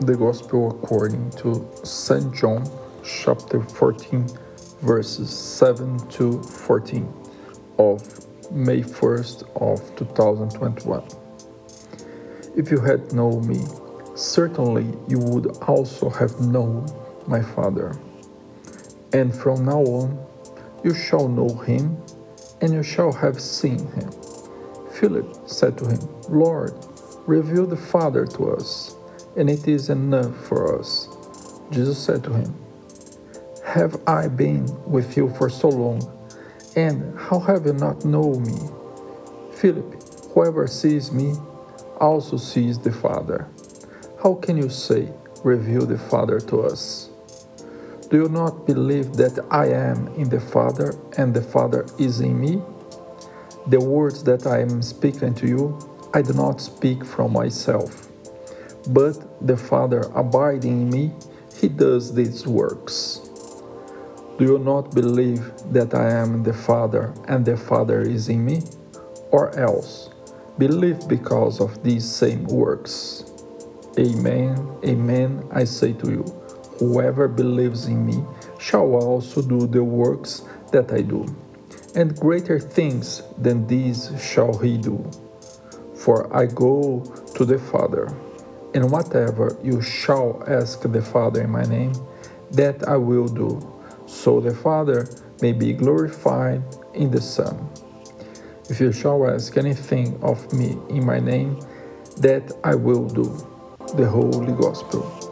the Gospel according to St. John, chapter 14, verses 7 to 14 of May 1st of 2021. If you had known me, certainly you would also have known my Father. And from now on, you shall know him, and you shall have seen him. Philip said to him, Lord, reveal the Father to us, and it is enough for us. Jesus said to him, Have I been with you for so long, and how have you not known me? Philip, whoever sees me also sees the Father. How can you say, Reveal the Father to us? Do you not believe that I am in the Father and the Father is in me? The words that I am speaking to you, I do not speak from myself. But the Father abiding in me, he does these works. Do you not believe that I am the Father and the Father is in me? Or else, believe because of these same works. Amen, amen, I say to you, whoever believes in me shall also do the works that I do and greater things than these shall he do. For I go to the Father, and whatever you shall ask the Father in my name, that I will do, so the Father may be glorified in the Son. If you shall ask anything of me in my name, that I will do. The Holy Gospel.